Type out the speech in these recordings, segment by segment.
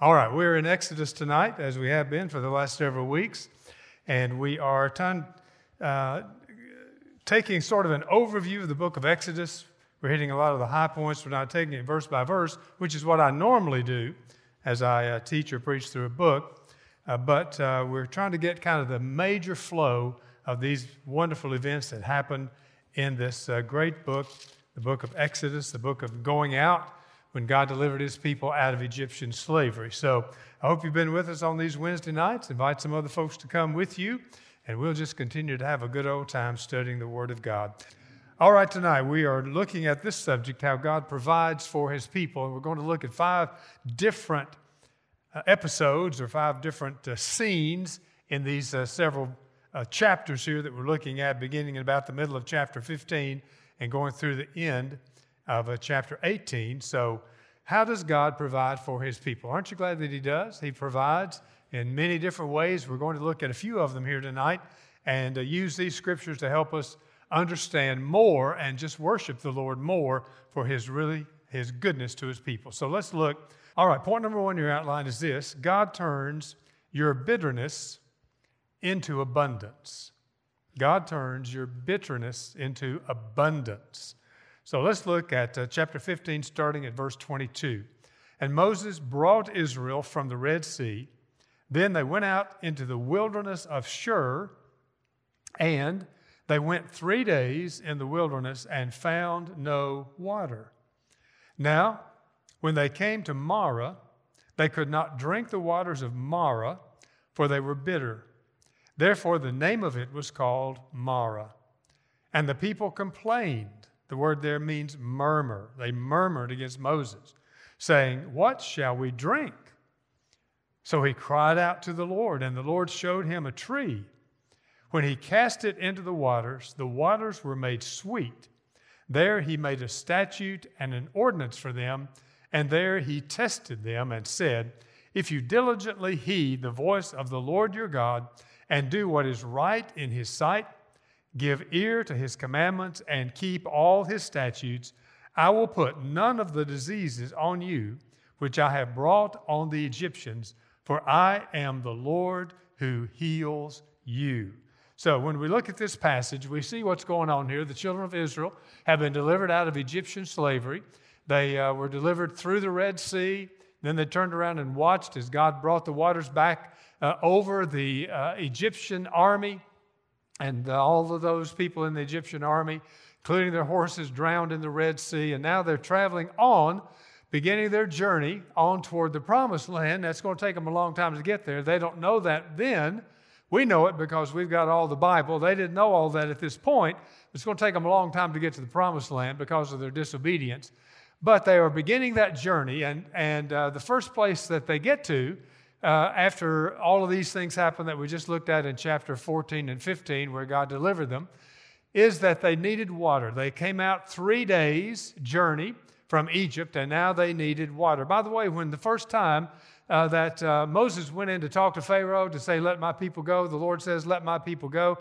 All right, we're in Exodus tonight, as we have been for the last several weeks, and we are uh, taking sort of an overview of the book of Exodus. We're hitting a lot of the high points. We're not taking it verse by verse, which is what I normally do as I uh, teach or preach through a book. Uh, but uh, we're trying to get kind of the major flow of these wonderful events that happened in this uh, great book, the book of Exodus, the book of going out when God delivered his people out of Egyptian slavery. So I hope you've been with us on these Wednesday nights. Invite some other folks to come with you, and we'll just continue to have a good old time studying the Word of God. All right, tonight we are looking at this subject how God provides for his people, and we're going to look at five different uh, episodes or five different uh, scenes in these uh, several chapters here that we're looking at, beginning in about the middle of chapter 15 and going through the end of uh, chapter 18. So, how does God provide for his people? Aren't you glad that he does? He provides in many different ways. We're going to look at a few of them here tonight and uh, use these scriptures to help us understand more and just worship the Lord more for his really his goodness to his people. So let's look. All right, point number 1 in your outline is this. God turns your bitterness into abundance. God turns your bitterness into abundance. So let's look at uh, chapter 15, starting at verse 22. And Moses brought Israel from the Red Sea. Then they went out into the wilderness of Shur, and they went three days in the wilderness and found no water. Now, when they came to Marah, they could not drink the waters of Marah, for they were bitter. Therefore, the name of it was called Marah. And the people complained the word there means murmur. They murmured against Moses, saying, What shall we drink? So he cried out to the Lord, and the Lord showed him a tree. When he cast it into the waters, the waters were made sweet. There he made a statute and an ordinance for them, and there he tested them and said, If you diligently heed the voice of the Lord your God and do what is right in his sight, give ear to his commandments, and keep all his statutes, I will put none of the diseases on you which I have brought on the Egyptians, for I am the Lord who heals you. So, when we look at this passage, we see what's going on here. The children of Israel have been delivered out of Egyptian slavery. They uh, were delivered through the Red Sea. Then they turned around and watched as God brought the waters back uh, over the uh, Egyptian army and all of those people in the Egyptian army, including their horses, drowned in the Red Sea. And now they're traveling on, beginning their journey on toward the promised land. That's going to take them a long time to get there. They don't know that then. We know it because we've got all the Bible. They didn't know all that at this point. It's going to take them a long time to get to the promised land because of their disobedience. But they are beginning that journey, and, and uh, the first place that they get to uh, after all of these things happen that we just looked at in chapter 14 and 15, where God delivered them, is that they needed water. They came out three days' journey from Egypt, and now they needed water. By the way, when the first time uh, that uh, Moses went in to talk to Pharaoh to say, Let my people go, the Lord says, Let my people go.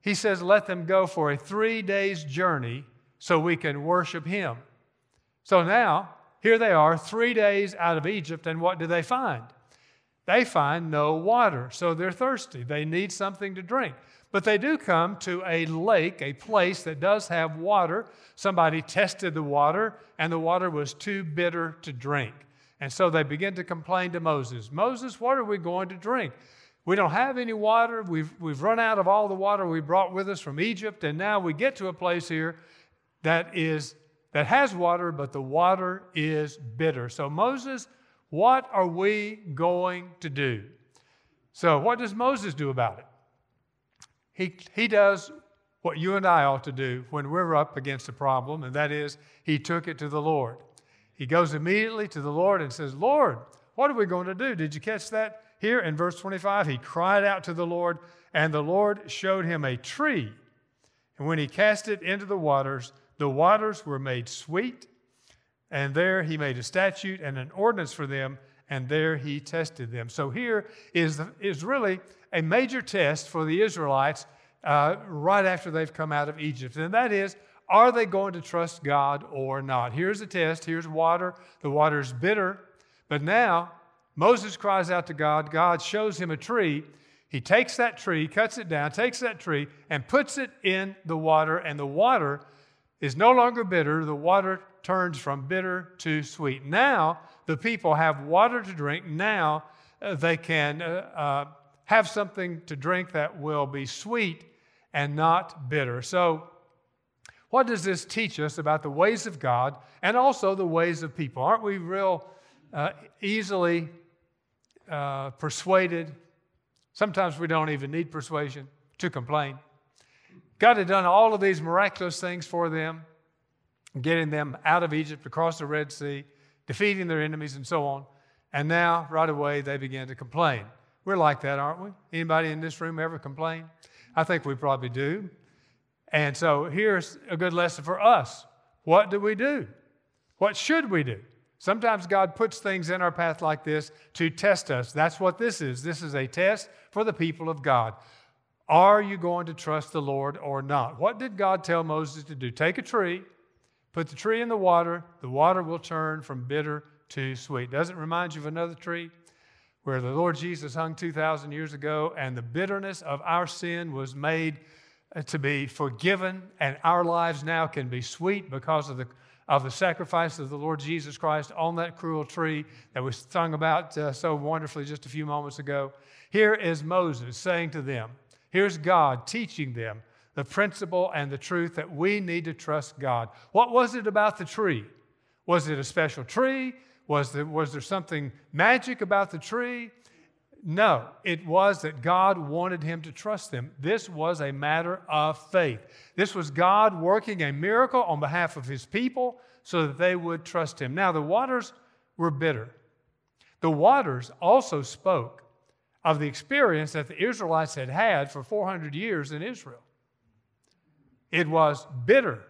He says, Let them go for a three days' journey so we can worship Him. So now, here they are, three days out of Egypt, and what do they find? They find no water. So they're thirsty. They need something to drink. But they do come to a lake, a place that does have water. Somebody tested the water, and the water was too bitter to drink. And so they begin to complain to Moses Moses, what are we going to drink? We don't have any water. We've, we've run out of all the water we brought with us from Egypt, and now we get to a place here that is that has water, but the water is bitter. So Moses what are we going to do? So, what does Moses do about it? He, he does what you and I ought to do when we're up against a problem, and that is, he took it to the Lord. He goes immediately to the Lord and says, Lord, what are we going to do? Did you catch that here in verse 25? He cried out to the Lord, and the Lord showed him a tree. And when he cast it into the waters, the waters were made sweet and there he made a statute and an ordinance for them, and there he tested them. So here is, is really a major test for the Israelites uh, right after they've come out of Egypt. And that is, are they going to trust God or not? Here's the test. Here's water. The water is bitter. But now Moses cries out to God. God shows him a tree. He takes that tree, cuts it down, takes that tree, and puts it in the water, and the water is no longer bitter. The water turns from bitter to sweet. Now the people have water to drink. Now uh, they can uh, uh, have something to drink that will be sweet and not bitter. So, what does this teach us about the ways of God and also the ways of people? Aren't we real uh, easily uh, persuaded? Sometimes we don't even need persuasion to complain. God had done all of these miraculous things for them, getting them out of Egypt, across the Red Sea, defeating their enemies, and so on. And now, right away, they begin to complain. We're like that, aren't we? Anybody in this room ever complain? I think we probably do. And so here's a good lesson for us. What do we do? What should we do? Sometimes God puts things in our path like this to test us. That's what this is. This is a test for the people of God. Are you going to trust the Lord or not? What did God tell Moses to do? Take a tree, put the tree in the water, the water will turn from bitter to sweet. Doesn't remind you of another tree where the Lord Jesus hung 2,000 years ago and the bitterness of our sin was made uh, to be forgiven, and our lives now can be sweet because of the, of the sacrifice of the Lord Jesus Christ on that cruel tree that was sung about uh, so wonderfully just a few moments ago. Here is Moses saying to them, Here's God teaching them the principle and the truth that we need to trust God. What was it about the tree? Was it a special tree? Was there, was there something magic about the tree? No, it was that God wanted him to trust them. This was a matter of faith. This was God working a miracle on behalf of his people so that they would trust him. Now, the waters were bitter. The waters also spoke of the experience that the Israelites had had for 400 years in Israel. It was bitter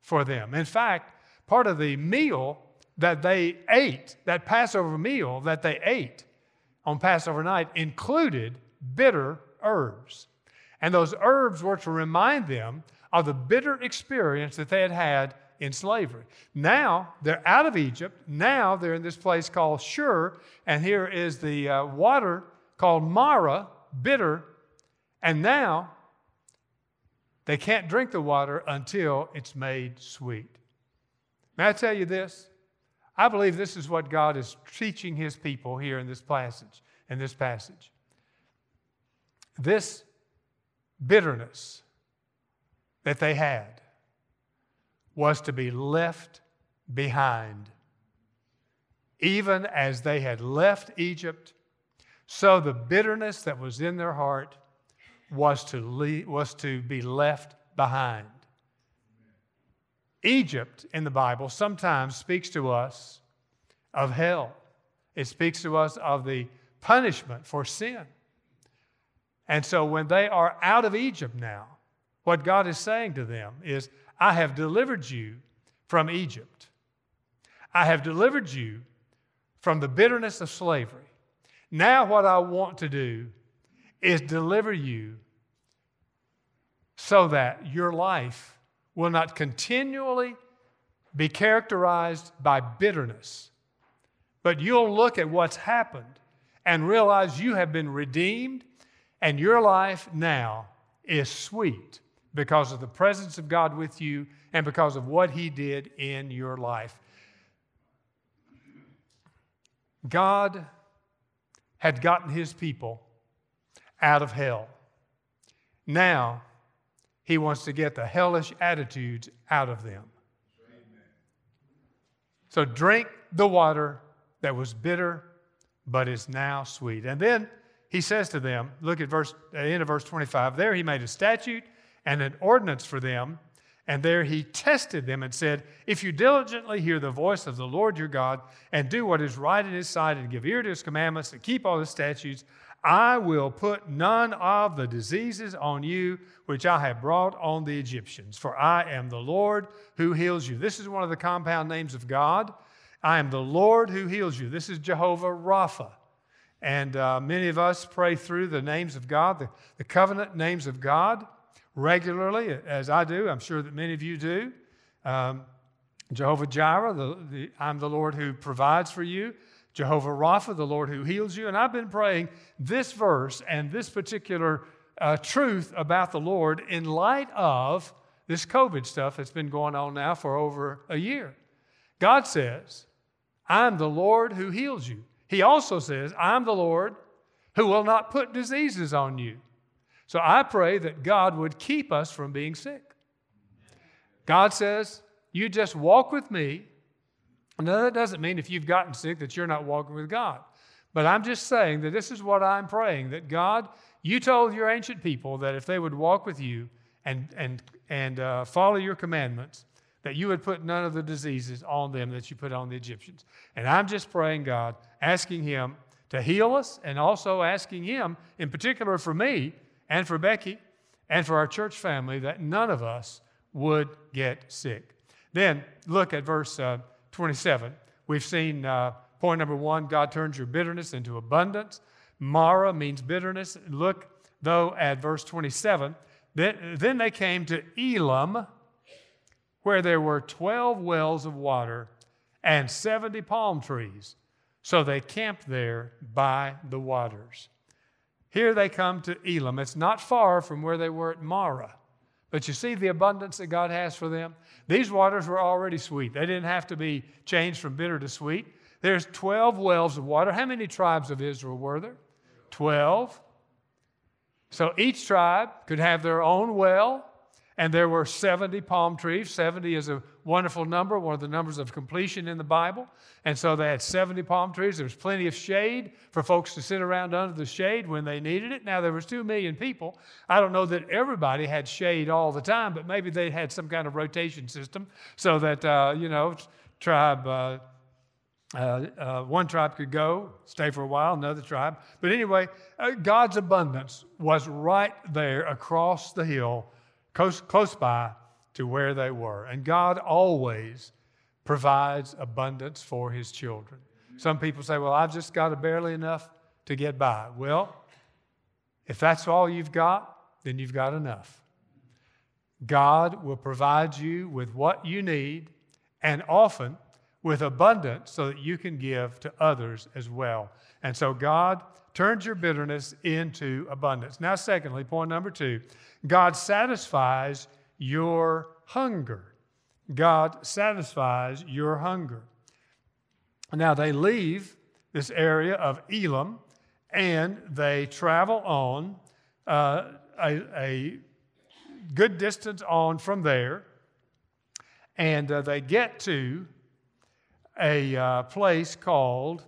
for them. In fact, part of the meal that they ate, that Passover meal that they ate on Passover night, included bitter herbs. And those herbs were to remind them of the bitter experience that they had had in slavery. Now they're out of Egypt. Now they're in this place called Shur, and here is the uh, water called Marah, bitter, and now they can't drink the water until it's made sweet. May I tell you this? I believe this is what God is teaching his people here in this passage, in this passage. This bitterness that they had was to be left behind. Even as they had left Egypt so the bitterness that was in their heart was to, leave, was to be left behind. Egypt in the Bible sometimes speaks to us of hell. It speaks to us of the punishment for sin. And so when they are out of Egypt now, what God is saying to them is, I have delivered you from Egypt. I have delivered you from the bitterness of slavery. Now, what I want to do is deliver you so that your life will not continually be characterized by bitterness, but you'll look at what's happened and realize you have been redeemed and your life now is sweet because of the presence of God with you and because of what He did in your life. God had gotten his people out of hell. Now, he wants to get the hellish attitudes out of them. So drink the water that was bitter, but is now sweet. And then he says to them, look at verse, the end of verse 25. There he made a statute and an ordinance for them and there he tested them and said, If you diligently hear the voice of the Lord your God and do what is right in his sight and give ear to his commandments and keep all his statutes, I will put none of the diseases on you which I have brought on the Egyptians, for I am the Lord who heals you. This is one of the compound names of God. I am the Lord who heals you. This is Jehovah Rapha. And uh, many of us pray through the names of God, the, the covenant names of God regularly, as I do. I'm sure that many of you do. Um, Jehovah Jireh, the, the, I'm the Lord who provides for you. Jehovah Rapha, the Lord who heals you. And I've been praying this verse and this particular uh, truth about the Lord in light of this COVID stuff that's been going on now for over a year. God says, I'm the Lord who heals you. He also says, I'm the Lord who will not put diseases on you. So I pray that God would keep us from being sick. God says, You just walk with me. Now, that doesn't mean if you've gotten sick that you're not walking with God. But I'm just saying that this is what I'm praying that God, you told your ancient people that if they would walk with you and, and, and uh, follow your commandments, that you would put none of the diseases on them that you put on the Egyptians. And I'm just praying, God, asking Him to heal us and also asking Him, in particular for me and for Becky and for our church family, that none of us would get sick. Then look at verse uh, 27. We've seen uh, point number one God turns your bitterness into abundance. Marah means bitterness. Look, though, at verse 27. Then, then they came to Elim, where there were 12 wells of water and 70 palm trees. So they camped there by the waters. Here they come to Elim. It's not far from where they were at Marah. But you see the abundance that God has for them? These waters were already sweet. They didn't have to be changed from bitter to sweet. There's 12 wells of water. How many tribes of Israel were there? 12. So each tribe could have their own well and there were 70 palm trees. 70 is a wonderful number, one of the numbers of completion in the Bible. And so they had 70 palm trees. There was plenty of shade for folks to sit around under the shade when they needed it. Now, there was 2 million people. I don't know that everybody had shade all the time, but maybe they had some kind of rotation system so that, uh, you know, tribe. Uh, uh, uh, one tribe could go, stay for a while, another tribe. But anyway, uh, God's abundance was right there across the hill close, close by to where they were. And God always provides abundance for his children. Some people say, Well, I've just got barely enough to get by. Well, if that's all you've got, then you've got enough. God will provide you with what you need and often with abundance so that you can give to others as well. And so God turns your bitterness into abundance. Now, secondly, point number two God satisfies your hunger. God satisfies your hunger. Now, they leave this area of Elim and they travel on uh, a, a, good distance on from there, and uh, they get to a uh, place called,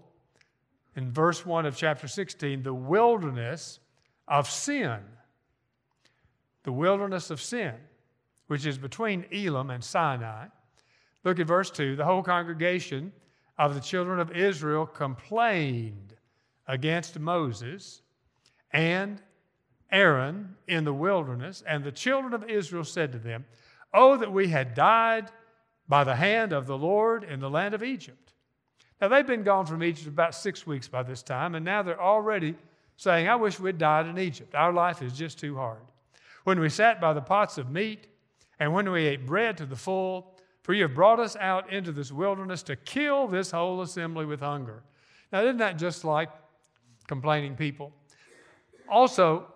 in verse 1 of chapter 16, the wilderness of sin the wilderness of sin, which is between Elim and Sinai. Look at verse 2. The whole congregation of the children of Israel complained against Moses and Aaron in the wilderness, and the children of Israel said to them, Oh, that we had died by the hand of the Lord in the land of Egypt. Now, they've been gone from Egypt about six weeks by this time, and now they're already saying, I wish we'd died in Egypt. Our life is just too hard when we sat by the pots of meat, and when we ate bread to the full, for you have brought us out into this wilderness to kill this whole assembly with hunger. Now, isn't that just like complaining people? Also,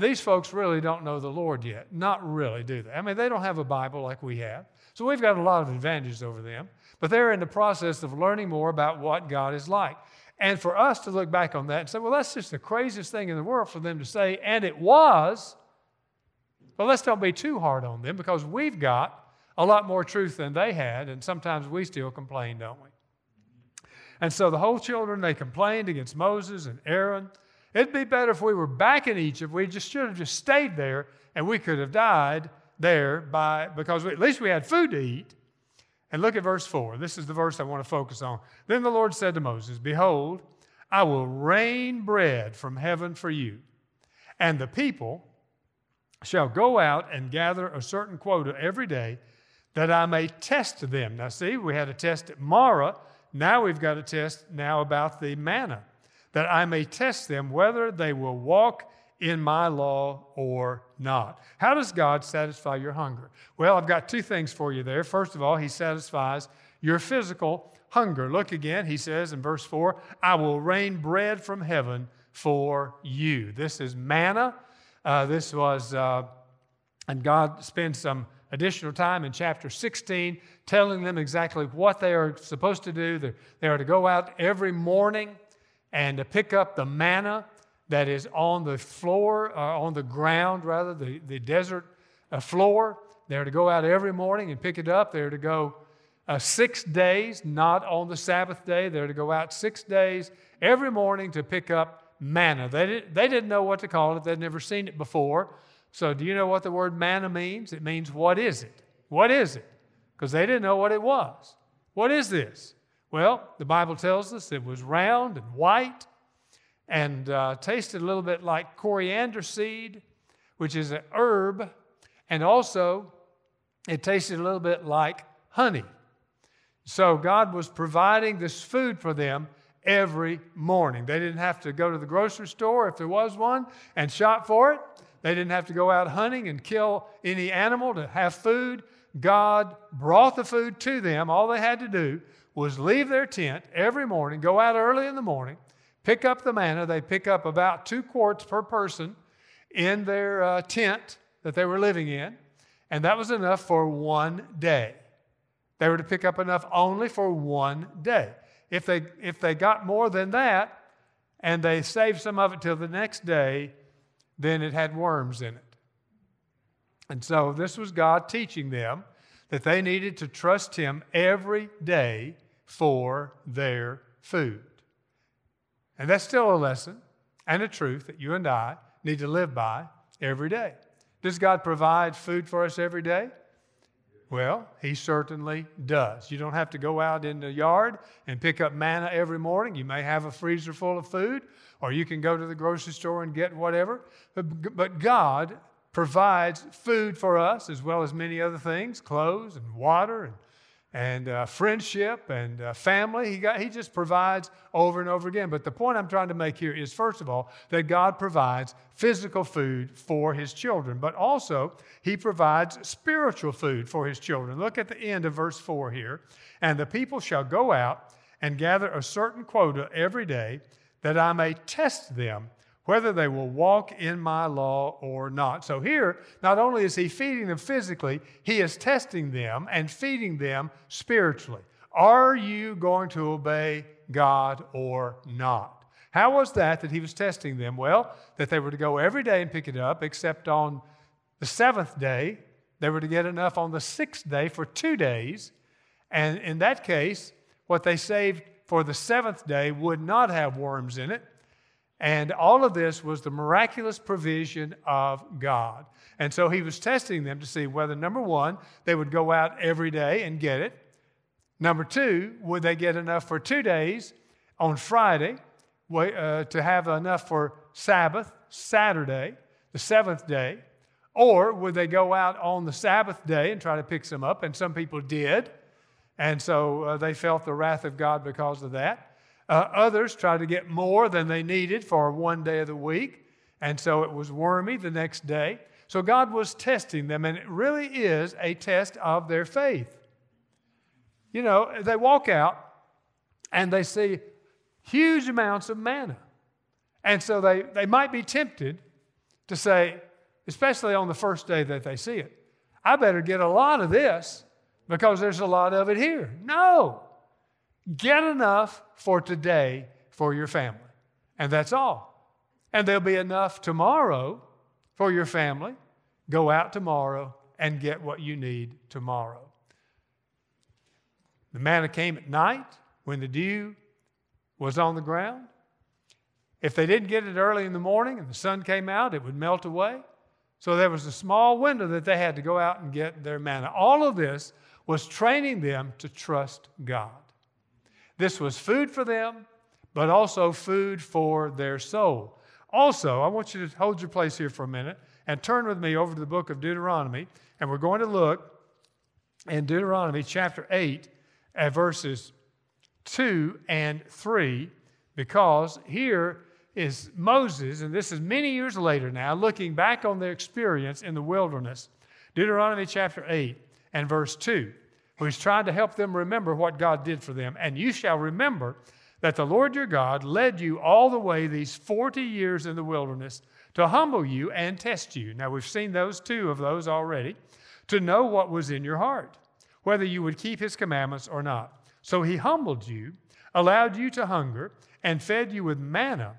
these folks really don't know the Lord yet. Not really, do they? I mean, they don't have a Bible like we have. So we've got a lot of advantages over them. But they're in the process of learning more about what God is like. And for us to look back on that and say, well, that's just the craziest thing in the world for them to say, and it was, but let's don't be too hard on them because we've got a lot more truth than they had, and sometimes we still complain, don't we? And so the whole children, they complained against Moses and Aaron. It'd be better if we were back in Egypt. We just should have just stayed there, and we could have died there by because we, at least we had food to eat. And look at verse 4. This is the verse I want to focus on. Then the Lord said to Moses, Behold, I will rain bread from heaven for you, and the people shall go out and gather a certain quota every day that I may test them. Now, see, we had a test at Marah. Now we've got a test now about the manna, that I may test them whether they will walk in my law or not. How does God satisfy your hunger? Well, I've got two things for you there. First of all, He satisfies your physical hunger. Look again, he says in verse 4 I will rain bread from heaven for you. This is manna. Uh, this was, uh, and God spends some additional time in chapter 16 telling them exactly what they are supposed to do. They are to go out every morning and to pick up the manna that is on the floor, uh, on the ground, rather, the, the desert uh, floor. They're to go out every morning and pick it up. They're to go uh, six days, not on the Sabbath day. They're to go out six days every morning to pick up manna. They, did, they didn't know what to call it, they'd never seen it before. So, do you know what the word manna means? It means, what is it? What is it? Because they didn't know what it was. What is this? Well, the Bible tells us it was round and white and uh, tasted a little bit like coriander seed, which is an herb, and also it tasted a little bit like honey. So God was providing this food for them every morning. They didn't have to go to the grocery store if there was one and shop for it. They didn't have to go out hunting and kill any animal to have food. God brought the food to them. All they had to do was leave their tent every morning, go out early in the morning, pick up the manna. They pick up about two quarts per person in their uh, tent that they were living in, and that was enough for one day. They were to pick up enough only for one day. If they, if they got more than that and they saved some of it till the next day, then it had worms in it. And so this was God teaching them that they needed to trust Him every day for their food. And that's still a lesson and a truth that you and I need to live by every day. Does God provide food for us every day? Well, he certainly does. You don't have to go out in the yard and pick up manna every morning. You may have a freezer full of food, or you can go to the grocery store and get whatever. But, God provides food for us as well as many other things clothes and water and and uh, friendship and uh, family. He, got, he just provides over and over again. But the point I'm trying to make here is first of all, that God provides physical food for his children, but also he provides spiritual food for his children. Look at the end of verse 4 here. And the people shall go out and gather a certain quota every day that I may test them whether they will walk in my law or not. So here, not only is he feeding them physically, he is testing them and feeding them spiritually. Are you going to obey God or not? How was that that he was testing them? Well, that they were to go every day and pick it up, except on the seventh day, they were to get enough on the sixth day for two days. And in that case, what they saved for the seventh day would not have worms in it and all of this was the miraculous provision of God. And so he was testing them to see whether, number one, they would go out every day and get it. Number two, would they get enough for two days on Friday uh, to have enough for Sabbath, Saturday, the seventh day? Or would they go out on the Sabbath day and try to pick some up? And some people did. And so uh, they felt the wrath of God because of that. Uh, others tried to get more than they needed for one day of the week, and so it was wormy the next day. So God was testing them, and it really is a test of their faith. You know, they walk out and they see huge amounts of manna. And so they, they might be tempted to say, especially on the first day that they see it, I better get a lot of this because there's a lot of it here. No. Get enough for today for your family. And that's all. And there'll be enough tomorrow for your family. Go out tomorrow and get what you need tomorrow. The manna came at night when the dew was on the ground. If they didn't get it early in the morning and the sun came out, it would melt away. So there was a small window that they had to go out and get their manna. All of this was training them to trust God. This was food for them, but also food for their soul. Also, I want you to hold your place here for a minute and turn with me over to the book of Deuteronomy, and we're going to look in Deuteronomy chapter 8 at verses 2 and 3, because here is Moses, and this is many years later now, looking back on their experience in the wilderness. Deuteronomy chapter 8 and verse 2. He's trying to help them remember what God did for them. And you shall remember that the Lord your God led you all the way these 40 years in the wilderness to humble you and test you. Now, we've seen those two of those already, to know what was in your heart, whether you would keep his commandments or not. So he humbled you, allowed you to hunger, and fed you with manna,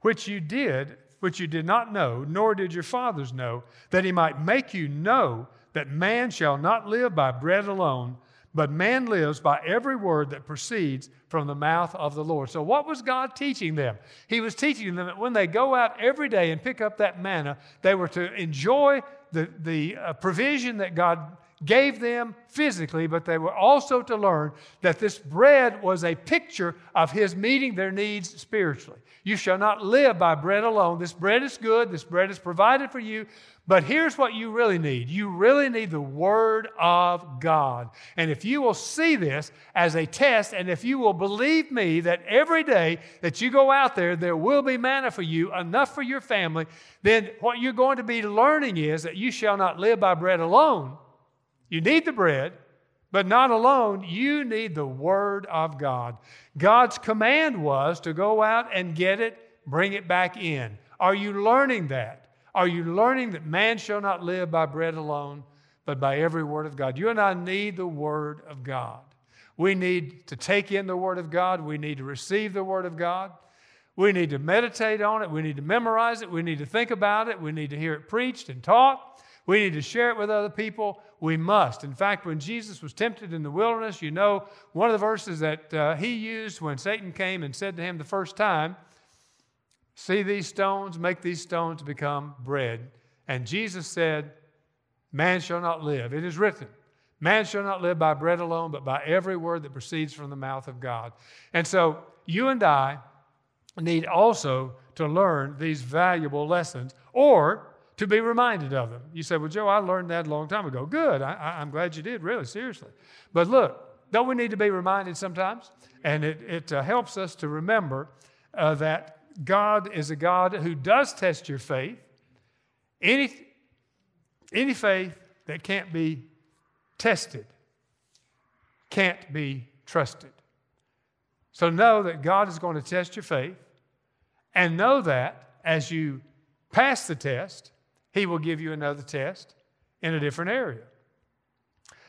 which you did, which you did not know, nor did your fathers know, that he might make you know that man shall not live by bread alone but man lives by every word that proceeds from the mouth of the Lord. So, what was God teaching them? He was teaching them that when they go out every day and pick up that manna, they were to enjoy the, the uh, provision that God gave them physically, but they were also to learn that this bread was a picture of His meeting their needs spiritually. You shall not live by bread alone. This bread is good, this bread is provided for you, but here's what you really need you really need the Word of God. And if you will see this as a test, and if you will believe me that every day that you go out there, there will be manna for you, enough for your family, then what you're going to be learning is that you shall not live by bread alone. You need the bread, but not alone. You need the Word of God. God's command was to go out and get it, bring it back in. Are you learning that? Are you learning that man shall not live by bread alone, but by every word of God? You and I need the Word of God. We need to take in the Word of God. We need to receive the Word of God. We need to meditate on it. We need to memorize it. We need to think about it. We need to hear it preached and taught. We need to share it with other people. We must. In fact, when Jesus was tempted in the wilderness, you know, one of the verses that uh, he used when Satan came and said to him the first time, See these stones, make these stones become bread. And Jesus said, Man shall not live. It is written, Man shall not live by bread alone, but by every word that proceeds from the mouth of God. And so you and I need also to learn these valuable lessons or to be reminded of them. You say, Well, Joe, I learned that a long time ago. Good. I, am glad you did, really, seriously. But look, don't we need to be reminded sometimes? And it, it uh, helps us to remember uh, that God is a God who does test your faith. Any, any faith that can't be tested can't be trusted. So know that God is going to test your faith, and know that as you pass the test, He will give you another test in a different area.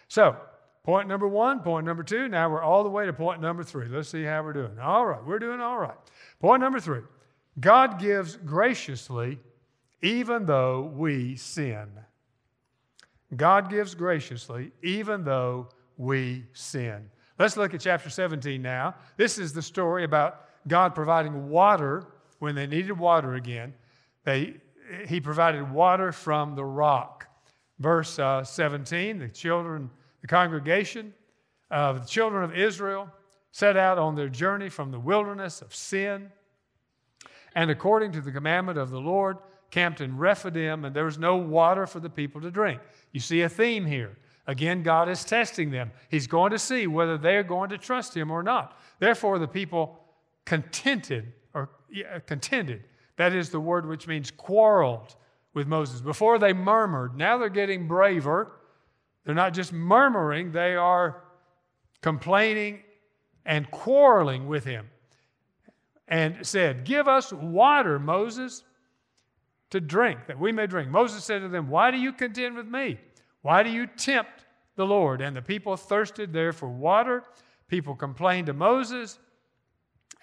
So, point number one, point number two, now we're all the way to point number three. Let's see how we're doing. All right, we're doing all right. Point number three God gives graciously even though we sin. God gives graciously even though we sin. Let's look at chapter 17 now. This is the story about God providing water when they needed water again. They, he provided water from the rock. Verse uh, 17 the children, the congregation of the children of Israel set out on their journey from the wilderness of sin and according to the commandment of the Lord, camped in Rephidim, and there was no water for the people to drink. You see a theme here. Again, God is testing them. He's going to see whether they're going to trust Him or not. Therefore, the people contented or yeah, contended. That is the word which means quarreled with Moses. Before they murmured, now they're getting braver. They're not just murmuring, they are complaining and quarreling with him and said, Give us water, Moses, to drink, that we may drink. Moses said to them, Why do you contend with me? Why do you tempt the Lord? And the people thirsted there for water. People complained to Moses.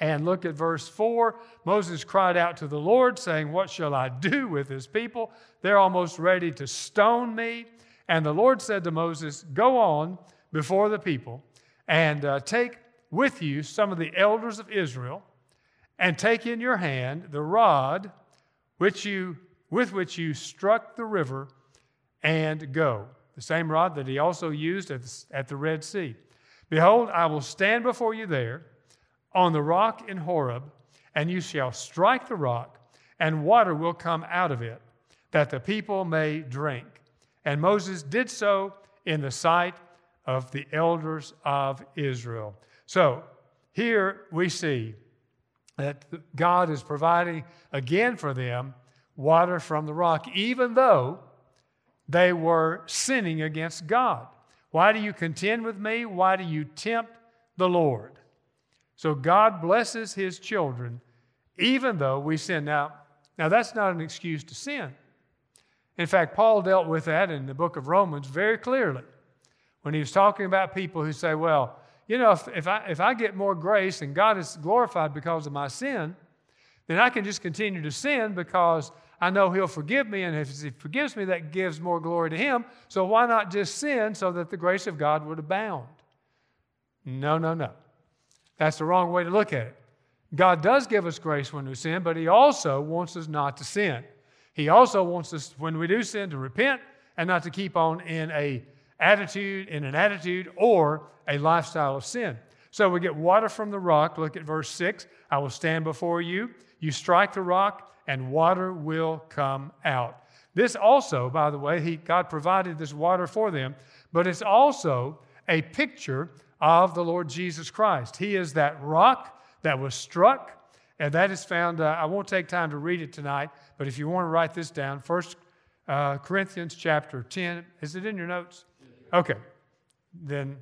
And look at verse 4. Moses cried out to the Lord, saying, What shall I do with this people? They're almost ready to stone me. And the Lord said to Moses, Go on before the people and uh, take with you some of the elders of Israel and take in your hand the rod which you, with which you struck the river and go. The same rod that he also used at the, at the Red Sea. Behold, I will stand before you there on the rock in Horeb, and you shall strike the rock, and water will come out of it, that the people may drink. And Moses did so in the sight of the elders of Israel. So here we see that God is providing again for them water from the rock, even though they were sinning against God. Why do you contend with me? Why do you tempt the Lord? So God blesses his children even though we sin. Now, now that's not an excuse to sin. In fact, Paul dealt with that in the book of Romans very clearly when he was talking about people who say, well, you know, if, if, I, if I get more grace and God is glorified because of my sin, then I can just continue to sin because I know He'll forgive me. And if He forgives me, that gives more glory to Him. So why not just sin so that the grace of God would abound? No, no, no. That's the wrong way to look at it. God does give us grace when we sin, but He also wants us not to sin. He also wants us, when we do sin, to repent and not to keep on in a attitude, in an attitude or a lifestyle of sin. So we get water from the rock. Look at verse 6. I will stand before you. You strike the rock, and water will come out. This also, by the way, he, God provided this water for them, but it's also a picture of the Lord Jesus Christ. He is that rock that was struck, and that is found. Uh, I won't take time to read it tonight, but if you want to write this down, First uh, Corinthians chapter 10. Is it in your notes? Okay. Then,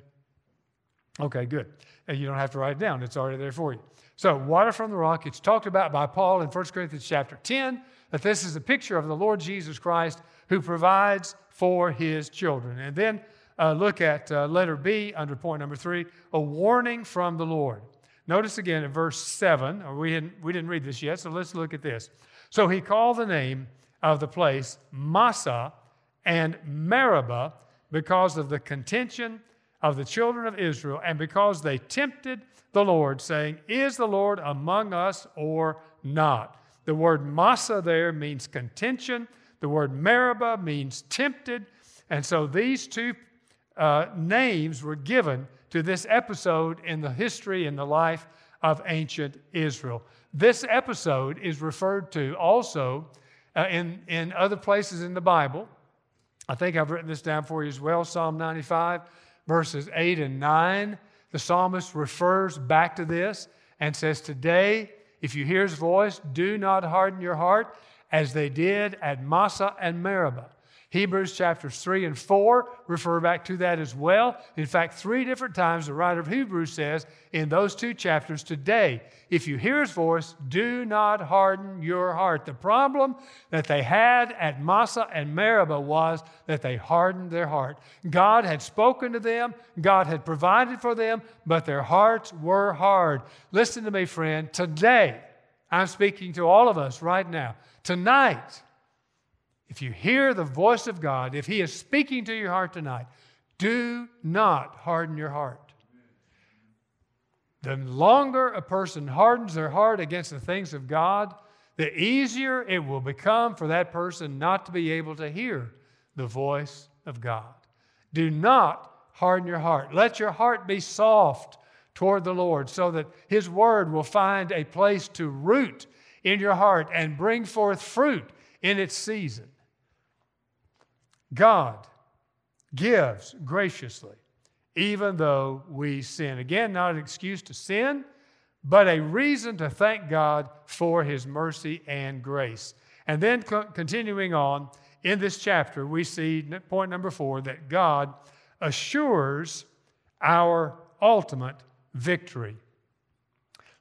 okay, good. And you don't have to write it down, it's already there for you. So, water from the rock, it's talked about by Paul in 1 Corinthians chapter 10 that this is a picture of the Lord Jesus Christ who provides for his children. And then uh, look at uh, letter B under point number three a warning from the Lord. Notice again in verse 7, or we didn't, we didn't read this yet, so let's look at this. So he called the name of the place Massah and Meribah because of the contention of the children of Israel and because they tempted the Lord, saying, Is the Lord among us or not? The word Massah there means contention, the word Meribah means tempted. And so these two uh, names were given to this episode in the history and the life of ancient Israel. This episode is referred to also uh, in, in other places in the Bible. I think I've written this down for you as well Psalm 95, verses 8 and 9. The psalmist refers back to this and says, Today, if you hear his voice, do not harden your heart as they did at Massah and Meribah. Hebrews chapters 3 and 4 refer back to that as well. In fact, three different times the writer of Hebrews says in those two chapters, Today, if you hear his voice, do not harden your heart. The problem that they had at Massah and Meribah was that they hardened their heart. God had spoken to them, God had provided for them, but their hearts were hard. Listen to me, friend. Today, I'm speaking to all of us right now. Tonight, if you hear the voice of God, if He is speaking to your heart tonight, do not harden your heart. The longer a person hardens their heart against the things of God, the easier it will become for that person not to be able to hear the voice of God. Do not harden your heart. Let your heart be soft toward the Lord so that His Word will find a place to root in your heart and bring forth fruit in its season. God gives graciously, even though we sin. Again, not an excuse to sin, but a reason to thank God for his mercy and grace. And then co- continuing on in this chapter, we see point number four that God assures our ultimate victory.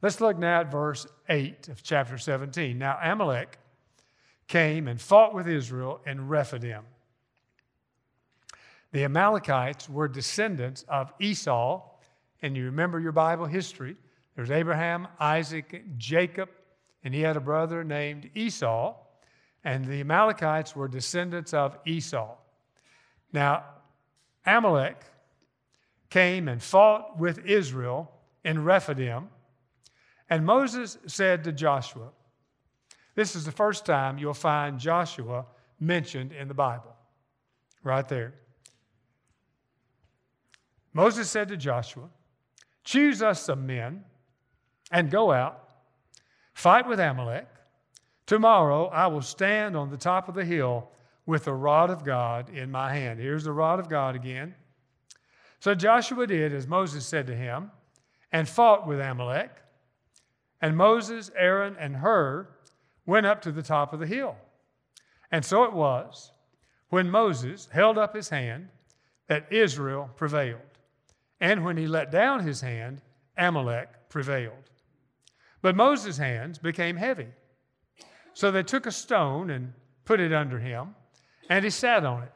Let's look now at verse 8 of chapter 17. Now, Amalek came and fought with Israel in Rephidim. The Amalekites were descendants of Esau, and you remember your Bible history. There's Abraham, Isaac, Jacob, and he had a brother named Esau, and the Amalekites were descendants of Esau. Now, Amalek came and fought with Israel in Rephidim, and Moses said to Joshua, This is the first time you'll find Joshua mentioned in the Bible, right there. Moses said to Joshua, Choose us some men and go out, fight with Amalek. Tomorrow I will stand on the top of the hill with the rod of God in my hand. Here's the rod of God again. So Joshua did as Moses said to him and fought with Amalek. And Moses, Aaron, and Hur went up to the top of the hill. And so it was when Moses held up his hand that Israel prevailed. And when he let down his hand, Amalek prevailed. But Moses' hands became heavy. So they took a stone and put it under him, and he sat on it.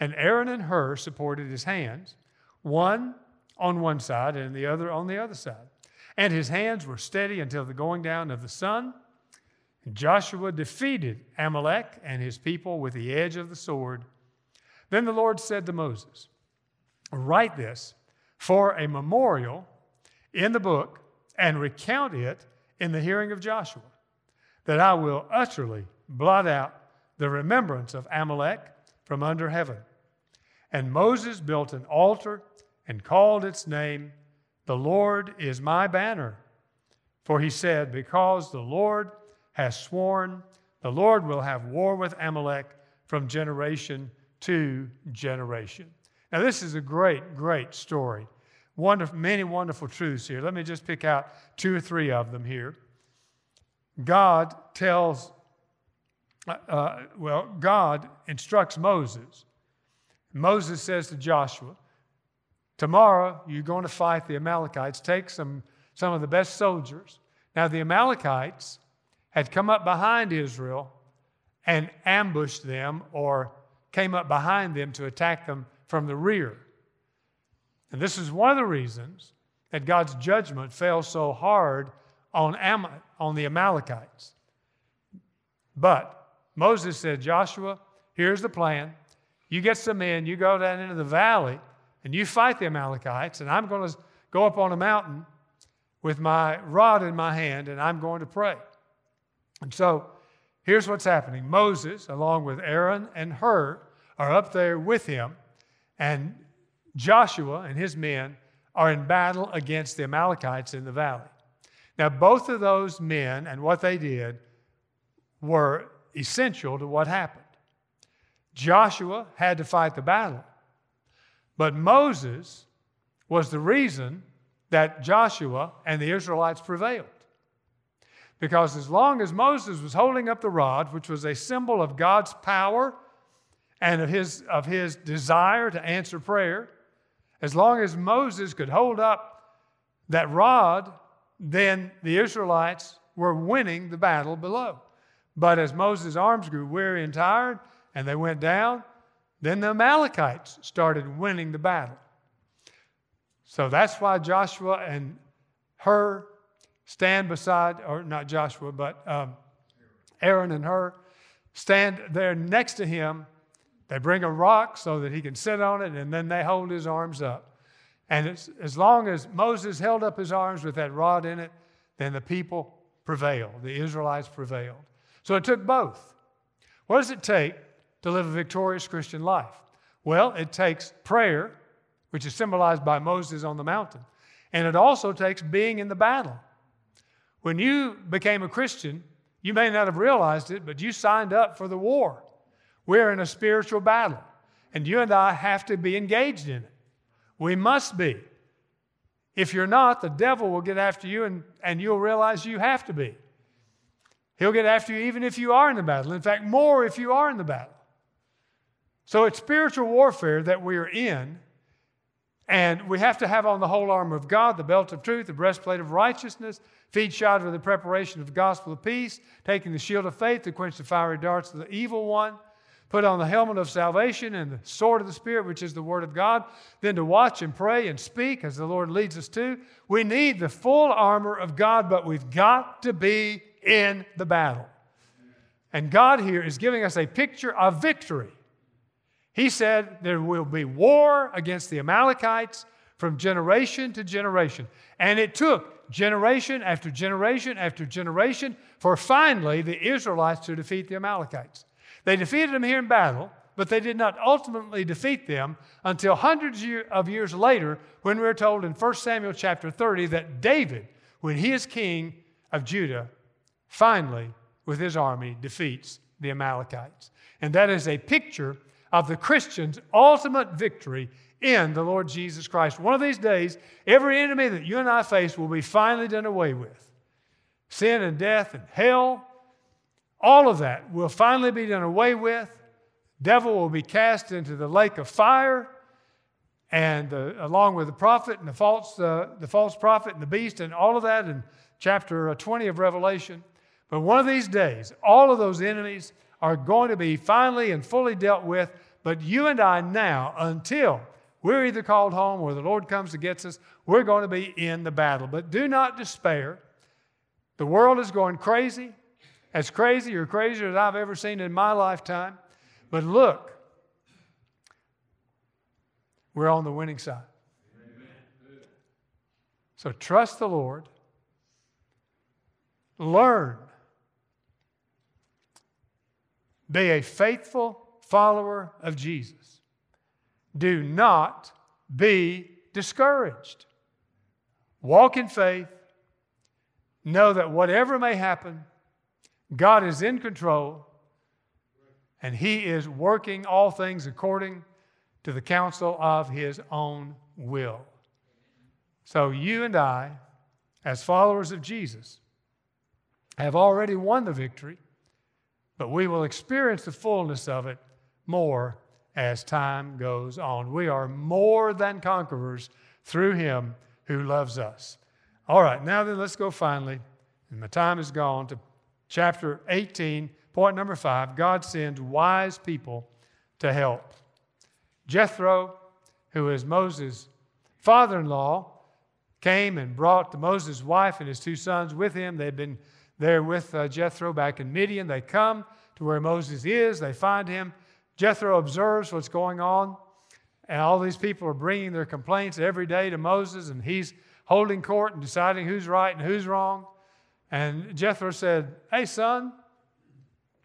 And Aaron and Hur supported his hands, one on one side and the other on the other side. And his hands were steady until the going down of the sun. And Joshua defeated Amalek and his people with the edge of the sword. Then the Lord said to Moses, Write this for a memorial in the book and recount it in the hearing of Joshua, that I will utterly blot out the remembrance of Amalek from under heaven. And Moses built an altar and called its name, The Lord is my banner. For he said, Because the Lord has sworn, the Lord will have war with Amalek from generation to generation. Now, this is a great, great story. Wonderful, many wonderful truths here. Let me just pick out two or three of them here. God tells, uh, uh, well, God instructs Moses. Moses says to Joshua, Tomorrow you're going to fight the Amalekites. Take some, some of the best soldiers. Now, the Amalekites had come up behind Israel and ambushed them or came up behind them to attack them from the rear. And this is one of the reasons that God's judgment fell so hard on, Am- on the Amalekites. But Moses said, Joshua, here's the plan. You get some men, you go down into the valley, and you fight the Amalekites, and I'm going to go up on a mountain with my rod in my hand, and I'm going to pray. And so here's what's happening Moses, along with Aaron and Hur, are up there with him, and Joshua and his men are in battle against the Amalekites in the valley. Now, both of those men and what they did were essential to what happened. Joshua had to fight the battle, but Moses was the reason that Joshua and the Israelites prevailed. Because as long as Moses was holding up the rod, which was a symbol of God's power and of his, of his desire to answer prayer, as long as Moses could hold up that rod, then the Israelites were winning the battle below. But as Moses' arms grew weary and tired and they went down, then the Amalekites started winning the battle. So that's why Joshua and Hur stand beside, or not Joshua, but um, Aaron and Hur stand there next to him they bring a rock so that he can sit on it, and then they hold his arms up. And as long as Moses held up his arms with that rod in it, then the people prevailed. The Israelites prevailed. So it took both. What does it take to live a victorious Christian life? Well, it takes prayer, which is symbolized by Moses on the mountain, and it also takes being in the battle. When you became a Christian, you may not have realized it, but you signed up for the war. We're in a spiritual battle, and you and I have to be engaged in it. We must be. If you're not, the devil will get after you, and, and you'll realize you have to be. He'll get after you even if you are in the battle. In fact, more if you are in the battle. So it's spiritual warfare that we are in, and we have to have on the whole armor of God, the belt of truth, the breastplate of righteousness, feet shod with the preparation of the gospel of peace, taking the shield of faith to quench the fiery darts of the evil one put on the helmet of salvation and the sword of the Spirit, which is the Word of God, then to watch and pray and speak as the Lord leads us to. We need the full armor of God, but we've got to be in the battle. And God here is giving us a picture of victory. He said there will be war against the Amalekites from generation to generation. And it took generation after generation after generation for finally the Israelites to defeat the Amalekites. They defeated them here in battle, but they did not ultimately defeat them until hundreds of years later when we're told in 1 Samuel chapter 30 that David, when he is king of Judah, finally, with his army, defeats the Amalekites. And that is a picture of the Christian's ultimate victory in the Lord Jesus Christ. One of these days, every enemy that you and I face will be finally done away with. Sin and death and hell all of that will finally be done away with. Devil will be cast into the lake of fire, and the, along with the prophet and the false, uh, the false prophet and the beast and all of that in chapter uh, 20 of Revelation. But one of these days, all of those enemies are going to be finally and fully dealt with. But you and I now, until we're either called home or the Lord comes to get us, we're going to be in the battle. But do not despair. The world is going crazy, as crazy or crazier as I've ever seen in my lifetime. But look, we're on the winning side. So trust the Lord. Learn. Be a faithful follower of Jesus. Do not be discouraged. Walk in faith. Know that whatever may happen, God is in control and He is working all things according to the counsel of his own will. So you and I, as followers of Jesus, have already won the victory, but we will experience the fullness of it more as time goes on. We are more than conquerors through him who loves us. All right, now then, let's go finally, and my time is gone, to chapter 18, point number five God sends wise people to help. Jethro, who is Moses' father in law, came and brought Moses' wife and his two sons with him. They'd been there with uh, Jethro back in Midian. They come to where Moses is, they find him. Jethro observes what's going on, and all these people are bringing their complaints every day to Moses, and he's holding court and deciding who's right and who's wrong. And Jethro said, Hey, son,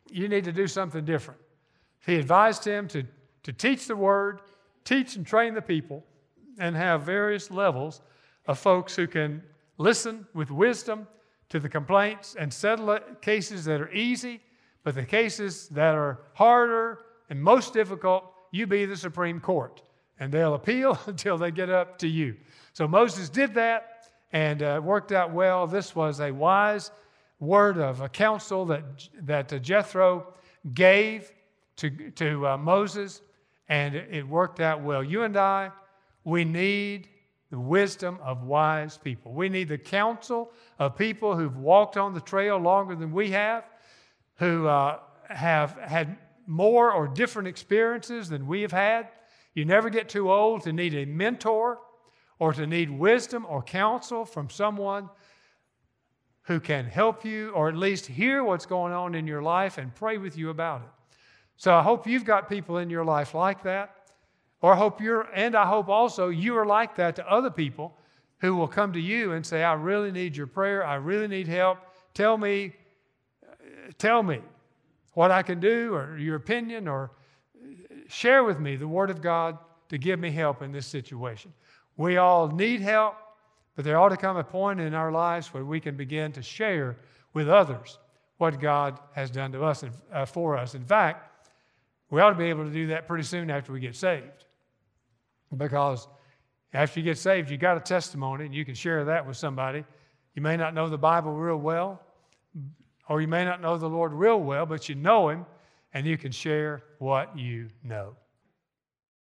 you need to do something different. He advised him to to teach the word, teach and train the people, and have various levels of folks who can listen with wisdom to the complaints and settle cases that are easy, but the cases that are harder and most difficult, you be the Supreme Court. And they'll appeal until they get up to you. So Moses did that and uh, worked out well. This was a wise word of a counsel that, that uh, Jethro gave to, to uh, Moses and it worked out well. You and I, we need the wisdom of wise people. We need the counsel of people who've walked on the trail longer than we have, who uh, have had more or different experiences than we have had. You never get too old to need a mentor or to need wisdom or counsel from someone who can help you or at least hear what's going on in your life and pray with you about it. So I hope you've got people in your life like that. Or I hope you're, and I hope also you are like that to other people who will come to you and say, I really need your prayer. I really need help. Tell me, tell me what I can do or your opinion or share with me the Word of God to give me help in this situation. We all need help, but there ought to come a point in our lives where we can begin to share with others what God has done to us and uh, for us. In fact, we ought to be able to do that pretty soon after we get saved. Because after you get saved, you got a testimony and you can share that with somebody. You may not know the Bible real well, or you may not know the Lord real well, but you know Him and you can share what you know.